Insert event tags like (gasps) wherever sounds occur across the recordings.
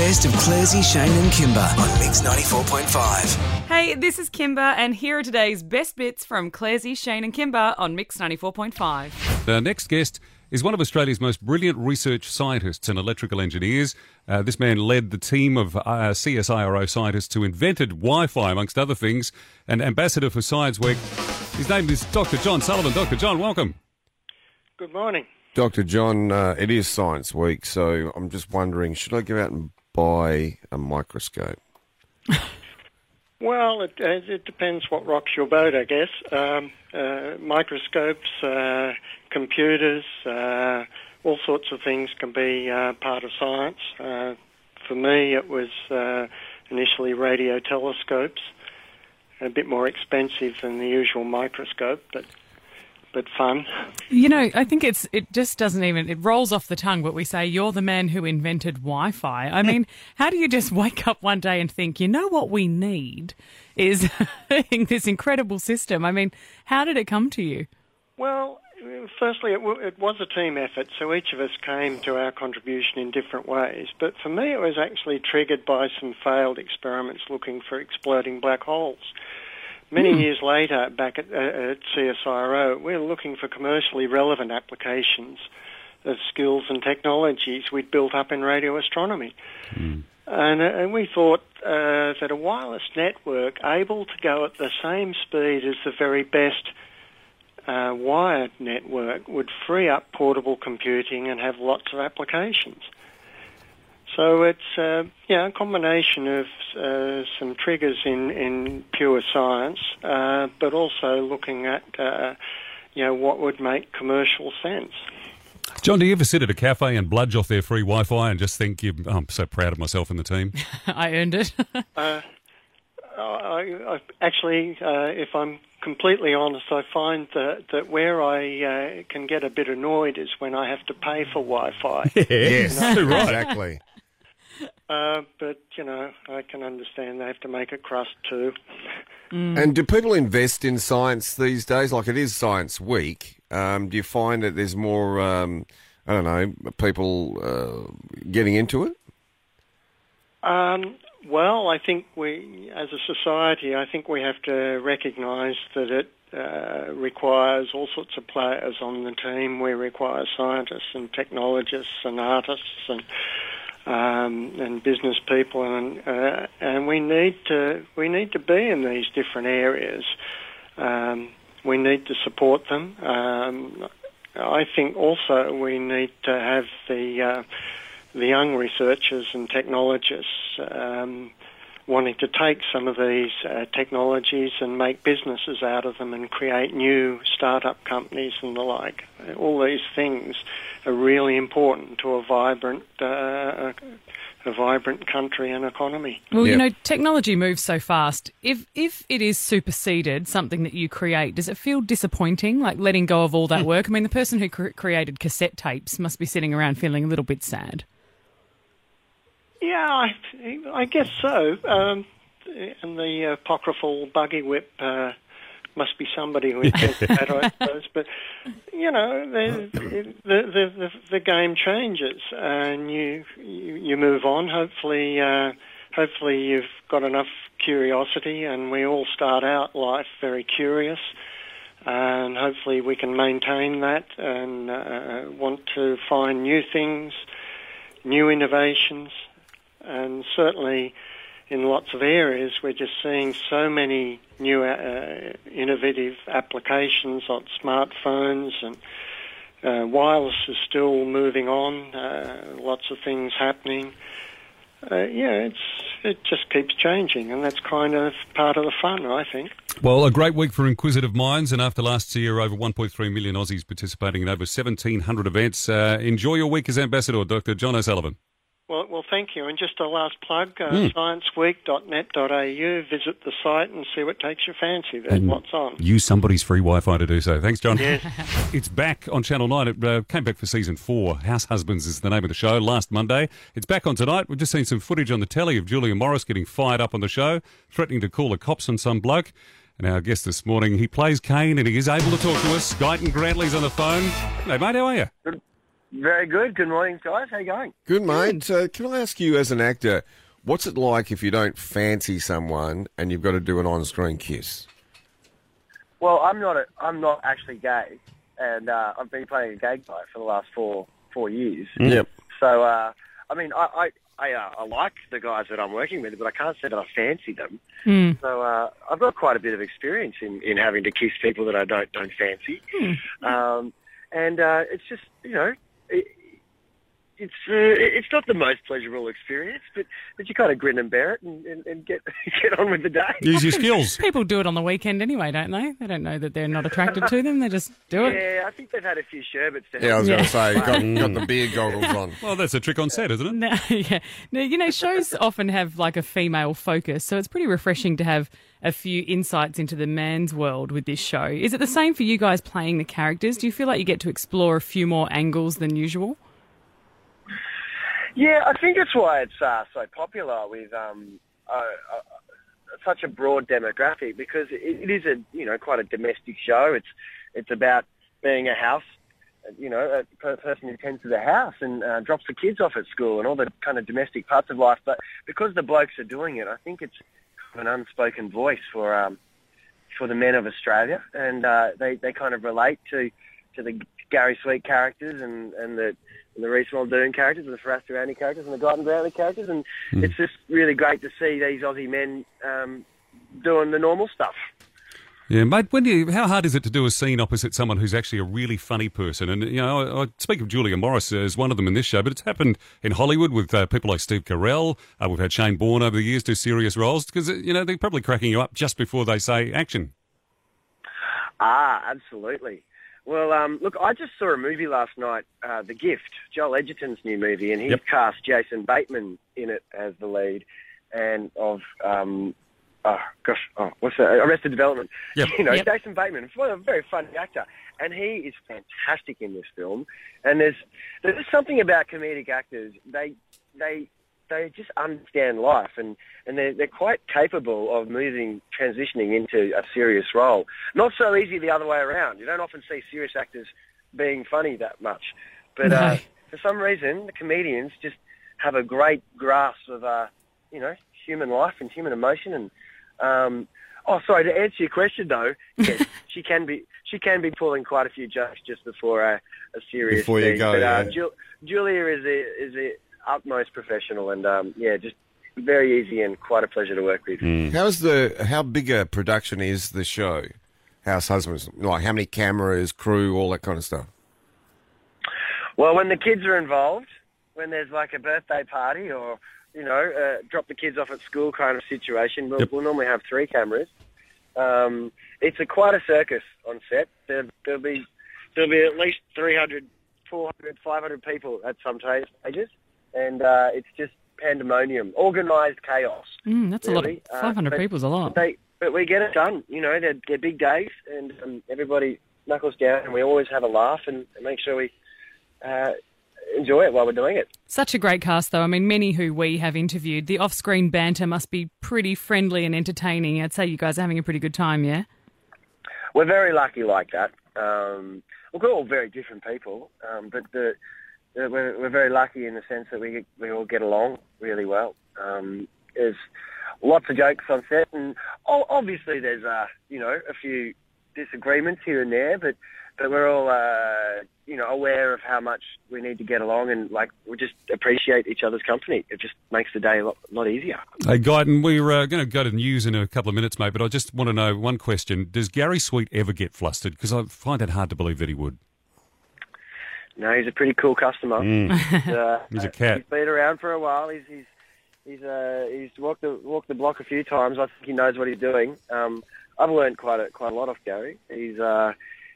best of Clairsy, Shane, and Kymba on Mix 94.5. Hey, this is Kymba, and here are today's best bits from Clairsy, Shane, and Kymba on Mix 94.5. The next guest is one of Australia's most brilliant research scientists and electrical engineers. Uh, this man led the team of uh, CSIRO scientists who invented Wi Fi, amongst other things, and ambassador for Science Week. His name is Dr. John Sullivan. Dr. John, welcome. Good morning. Dr. John, uh, it is Science Week, so I'm just wondering should I go out and buy a microscope? (laughs) Well, it, it depends what rocks your boat, I guess. Um, uh, microscopes, uh, computers, uh, all sorts of things can be uh, part of science. Uh, for me, it was uh, initially radio telescopes, a bit more expensive than the usual microscope, but but fun. You know, I think it's it just doesn't even it rolls off the tongue. But we say you're the man who invented Wi-Fi. I mean, (laughs) how do you just wake up one day and think, you know, what we need is (laughs) this incredible system? I mean, how did it come to you? Well, firstly, it, w- it was a team effort, so each of us came to our contribution in different ways. But for me, it was actually triggered by some failed experiments looking for exploding black holes. Many years later, back at, uh, at CSIRO, we were looking for commercially relevant applications of skills and technologies we'd built up in radio astronomy. And, uh, and we thought uh, that a wireless network able to go at the same speed as the very best uh, wired network would free up portable computing and have lots of applications. So it's uh, yeah a combination of uh, some triggers in, in pure science, uh, but also looking at uh, you know what would make commercial sense. John, do you ever sit at a cafe and bludge off their free Wi Fi and just think, you, oh, I'm so proud of myself and the team? (laughs) I earned it. (laughs) Uh, I, I actually, uh, if I'm completely honest, I find that, that where I uh, can get a bit annoyed is when I have to pay for Wi-Fi. (laughs) Yes, right. exactly. Uh, but you know, I can understand they have to make a crust too. And do people invest in science these days? Like it is Science Week. Um, do you find that there's more, um, I don't know, people uh, getting into it? Um, well, I think we, as a society, I think we have to recognise that it uh, requires all sorts of players on the team. We require scientists and technologists and artists and um, and business people, and uh, and we need to we need to be in these different areas. Um, we need to support them. Um, I think also we need to have the uh, the young researchers and technologists um, wanting to take some of these uh, technologies and make businesses out of them and create new startup companies and the like. All these things are really important to a vibrant, uh, a vibrant country and economy. Well, you know, technology moves so fast. If if it is superseded something that you create, does it feel disappointing? Like letting go of all that work. I mean, the person who cr- created cassette tapes must be sitting around feeling a little bit sad. Yeah, I, I guess so. Um, and the apocryphal buggy whip uh, must be somebody who (laughs) invented that, I suppose. But you know, the the, the the the game changes, and you you, you move on. Hopefully, uh, hopefully you've got enough curiosity, and we all start out life very curious. And hopefully we can maintain that and uh, want to find new things, new innovations, and certainly in lots of areas we're just seeing so many new uh, innovative applications on smartphones and uh, wireless is still moving on, uh, lots of things happening. Uh, yeah, it's it just keeps changing, and that's kind of part of the fun, I think. Well, a great week for inquisitive minds, and after last year, over 1.3 million Aussies participating in over 1,700 events. Uh, enjoy your week as ambassador, Dr. John O'Sullivan. Well, well, thank you. And just a last plug: uh, Mm. scienceweek.net.au. Visit the site and see what takes your fancy. There's And lots on. Use somebody's free Wi-Fi to do so. Thanks, John. Yes. (laughs) It's back on Channel 9. It uh, came back for season four. House Husbands is the name of the show last Monday. It's back on tonight. We've just seen some footage on the telly of Julia Morris getting fired up on the show, threatening to call the cops on some bloke. And our guest this morning, he plays Kane and he is able to talk to us. Gyton Grantley's on the phone. Hey, mate, how are you? Very good. Good morning, guys. How you going? Good, mate. Uh, can I ask you, as an actor, what's it like if you don't fancy someone and you've got to do an on-screen kiss? Well, I'm not. A, I'm not actually gay, and uh, I've been playing a gay guy for the last four four years. Yep. So, uh, I mean, I I, I, uh, I like the guys that I'm working with, but I can't say that I fancy them. So, uh, I've got quite a bit of experience in, in having to kiss people that I don't don't fancy, um, and uh, it's just you know. It, it's uh, it's not the most pleasurable experience, but, but you kind of grin and bear it and, and, and get (laughs) get on with the day. Use your skills. People do it on the weekend anyway, don't they? They don't know that they're not attracted to them. They just do it. Yeah, I think they've had a few sherbets. To Yeah, I was help. going to say, got, got the beer goggles on. Well, that's a trick on set, isn't it? No, (laughs) yeah. No, you know, shows often have like a female focus, so it's pretty refreshing to have a few insights into the man's world with this show. Is it the same for you guys playing the characters? Do you feel like you get to explore a few more angles than usual? Yeah, I think that's why it's uh, so popular with um, uh, uh, such a broad demographic because it, it is a you know quite a domestic show. It's it's about being a house, you know, a person who tends to the house and uh, drops the kids off at school and all the kind of domestic parts of life. But because the blokes are doing it, I think it's an unspoken voice for um, for the men of Australia, and uh, they they kind of relate to to the Gary Sweet characters and and the and the Rhys Muldoon characters and the Firass Dirani characters and the Gordon Brownlee characters, and it's just really great to see these Aussie men um, doing the normal stuff. Yeah, mate. When do you, how hard is it to do a scene opposite someone who's actually a really funny person? And you know, I, I speak of Julia Morris as one of them in this show, but it's happened in Hollywood with uh, people like Steve Carell. Uh, we've had Shane Bourne over the years do serious roles because you know they're probably cracking you up just before they say action. Ah, absolutely. Well, um, look, I just saw a movie last night, uh, The Gift, Joel Edgerton's new movie, and he's Yep. cast Jason Bateman in it as the lead, and of um, oh gosh, oh, what's that? Arrested Development. Yep. (laughs) You know, Yep. Jason Bateman, a very funny actor, and he is fantastic in this film. And there's there's something about comedic actors; they they they just understand life and, and they're, they're quite capable of moving, transitioning into a serious role. Not so easy the other way around. You don't often see serious actors being funny that much. But uh, for some reason, the comedians just have a great grasp of, uh, you know, human life and human emotion. And um, oh, sorry to answer your question though. (laughs) Yes, she can be she can be pulling quite a few jokes just before a, a serious Before you go, But uh, yeah. Ju- Julia is a, is a utmost professional and um, yeah, just very easy and quite a pleasure to work with. How's the how big a production is the show? House Husbands, like how many cameras, crew, all that kind of stuff. Well, when the kids are involved, when there's like a birthday party or you know, uh, drop the kids off at school kind of situation, we'll, Yep. we'll normally have three cameras. Um, it's a quite a circus on set. There, there'll be there'll be at least 300, 400, 500 people at some ta- stages, and uh, it's just pandemonium, organised chaos. Mm, that's a lot. Of, Really? Uh, 500 but- people's a lot. They, but we get it done. You know, they're, they're big days, and um, everybody knuckles down, and we always have a laugh and, and make sure we uh, enjoy it while we're doing it. Such a great cast, though. I mean, many who we have interviewed, the off screen banter must be pretty friendly and entertaining. I'd say you guys are having a pretty good time, yeah? We're very lucky like that. Um, look, we're all very different people, um, but the, we're, we're very lucky in the sense that we we all get along really well. Um, there's lots of jokes on set, and obviously there's uh, you know a few disagreements here and there, but but we're all uh, you know aware of how much we need to get along, and like we just appreciate each other's company. It just makes the day a lot, lot easier. Hey, Gyton, we're uh, going to go to the news in a couple of minutes, mate, but I just want to know one question. Does Gary Sweet ever get flustered? Because I find it hard to believe that he would. No, he's a pretty cool customer. He's, uh, (laughs) He's a cat. He's been around for a while. He's he's he's uh, he's walked the walked the block a few times. I think he knows what he's doing. Um, I've learned quite a quite a lot off Gary. He's uh,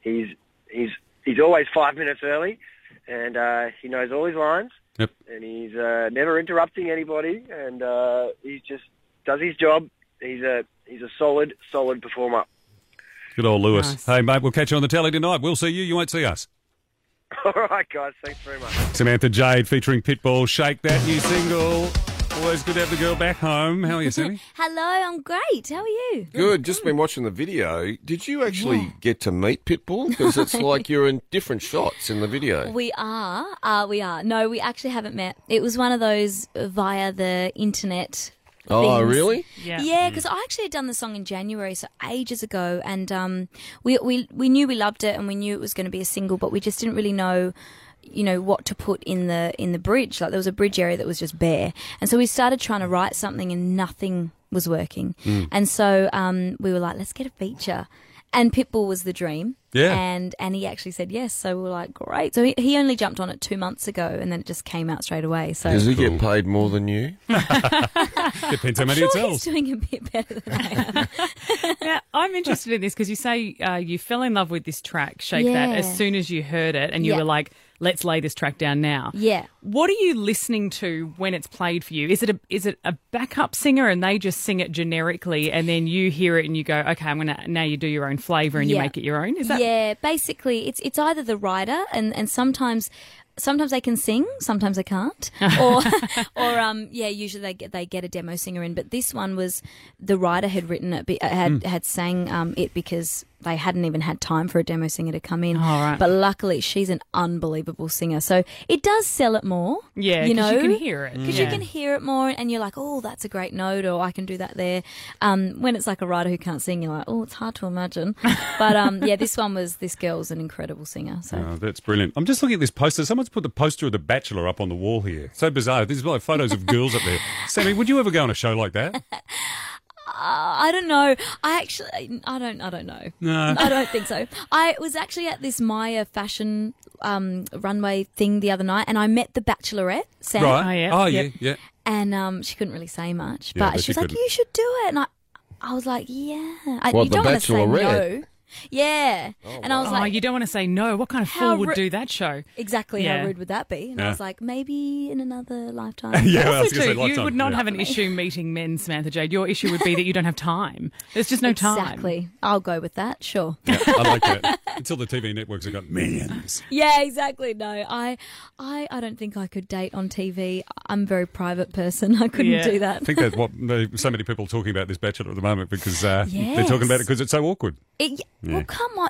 he's he's he's always five (laughs) minutes early, and uh, he knows all his lines. Yep. And he's uh, never interrupting anybody, and uh, he just does his job. He's a he's a solid solid performer. Good old Lewis. Nice. Hey, mate, we'll catch you on the telly tonight. We'll see you. You won't see us. (laughs) All right, guys. Thanks very much. Samantha Jade featuring Pitbull. Shake that new single. Always good to have the girl back home. How are you, Sammy? (laughs) Hello, I'm great. How are you? Good. Just been watching the video. Did you actually get to meet Pitbull? Because it's (laughs) like you're in different shots in the video. We are. Uh, we are. No, we actually haven't met. It was one of those via the internet. Oh, things. really? Yeah. Yeah, because I actually had done the song in January, so ages ago, and um, we we we knew we loved it, and we knew it was going to be a single, but we just didn't really know, you know, what to put in the in the bridge. Like there was a bridge area that was just bare, and so we started trying to write something, and nothing was working, and so um, we were like, let's get a feature. And Pitbull was the dream, Yeah. and and he actually said yes. So we were like, great. So he, he only jumped on it two months ago, and then it just came out straight away. So Does he get paid more than you? (laughs) Depends how many sure it he's doing a bit better than I am. (laughs) Now, I'm interested in this because you say uh, you fell in love with this track, Shake That, as soon as you heard it, and you Yeah. were like, let's lay this track down now. Yeah. What are you listening to when it's played for you? Is it a is it a backup singer and they just sing it generically, and then you hear it and you go, okay, I'm gonna now you do your own flavour and you make it your own? Is that yeah, basically, it's it's either the writer and and sometimes. Sometimes they can sing, sometimes they can't, (laughs) or or um yeah. Usually they get they get a demo singer in, but this one was the writer had written it, be- uh, had had sang um it because they hadn't even had time for a demo singer to come in. Oh, right. But luckily, she's an unbelievable singer, so it does sell it more. Yeah, you know, you can hear it. because Yeah. you can hear it more, and you're like, oh, that's a great note, or I can do that there. Um, when it's like a writer who can't sing, you're like, oh, it's hard to imagine. (laughs) But um, yeah, this one was this girl's an incredible singer. So Oh, that's brilliant. I'm just looking at this poster. Someone's put the poster of The Bachelor up on the wall here. So bizarre. There's like photos of girls up there. (laughs) Sammy, would you ever go on a show like that? I don't know. I actually, I don't, I don't know. No. I don't think so. I was actually at this Maya fashion um, runway thing the other night, and I met the Bachelorette, Sam, Right. Oh, yeah. Oh, Yep. yeah, yeah. and um, she couldn't really say much, Yeah, but but she she was like, couldn't. "You should do it," and I, I was like, "Yeah." I, What, you the don't want to say Bachelorette? no. (laughs) Yeah, oh, and I was Oh, like, you don't want to say no. What kind of fool would ru- do that show? Exactly Yeah. how rude would that be? And Yeah. I was like, maybe in another lifetime. (laughs) Yeah, I was Also, gonna say too, you would not yeah. have an issue meeting men, Samantha Jade. Your issue would be that you don't have time. There's just no time. Exactly. I'll go with that. Sure. Yeah, I like that. (laughs) Until the TV networks have got millions. yeah, exactly. No, I, I, I don't think I could date on TV. I'm a very private person. I couldn't Yeah. do that. I think that's what so many people are talking about this Bachelor at the moment because uh, they're talking about it because it's so awkward. It, Well, come on.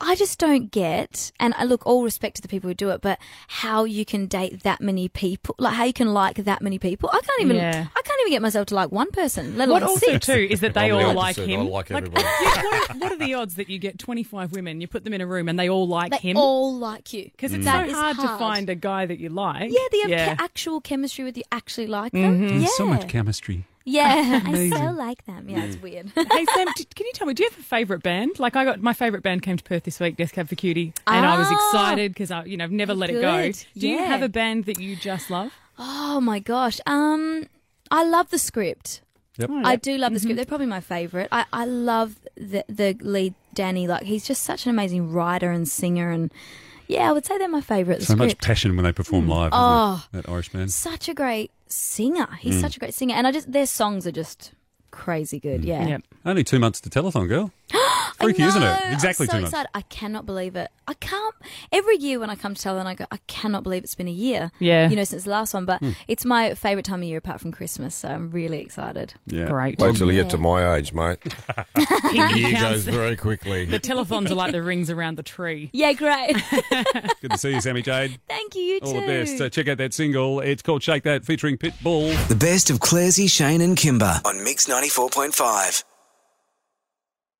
I just don't get, and I look, all respect to the people who do it, but how you can date that many people, like how you can like that many people. I can't even, Yeah. I can't even get myself to like one person, let What alone also six. too is that they I'm all like him. I like everybody. yeah, (laughs) what, are, what are the odds that you get 25 women, you put them in a room, and they all like They him? all like you Because it's mm. That so is hard, to find a guy that you like. Yeah, the yeah. ca- actual chemistry with you. Actually like them. Yeah, so much chemistry. Yeah, (laughs) I so like them. Yeah, it's weird. (laughs) hey Sam, d- can you tell me? Do you have a favourite band? Like I got my favourite band came to Perth this week, Death Cab for Cutie, and I was Ah. excited because I, you know, I've never let it go. Good. Do you Yeah. have a band that you just love? oh my gosh. Um, I love the script. Yep. I do love the script. They're probably my favourite. I, I love the the lead Danny. Like he's just such an amazing writer and singer, and yeah, I would say they're my favourite. The So much script. passion when they perform live. Oh. isn't there? that Irish band. such a great singer. Mm. He's such a great singer, and I just their songs are just crazy good. Mm. Yeah. Only two months to telethon, girl. (gasps) I Freaky, isn't it? Exactly I'm so two months. I cannot believe it. I can't. Every year when I come to Telethon, I go, I cannot believe it's been a year. Yeah. You know, since the last one. Hmm. But it's my favourite time of year apart from Christmas, so I'm really excited. Yeah. Great. Wait till you get to my age, mate. (laughs) He Year goes very quickly. the telephones are like the (laughs) rings around the tree. Yeah, great. (laughs) Good to see you, Sammy Jade. Thank you. You All too. the best. Uh, check out that single. It's called Shake That, featuring Pitbull. The best of Clairsy, Shane, and Kymba on Mix 94.5.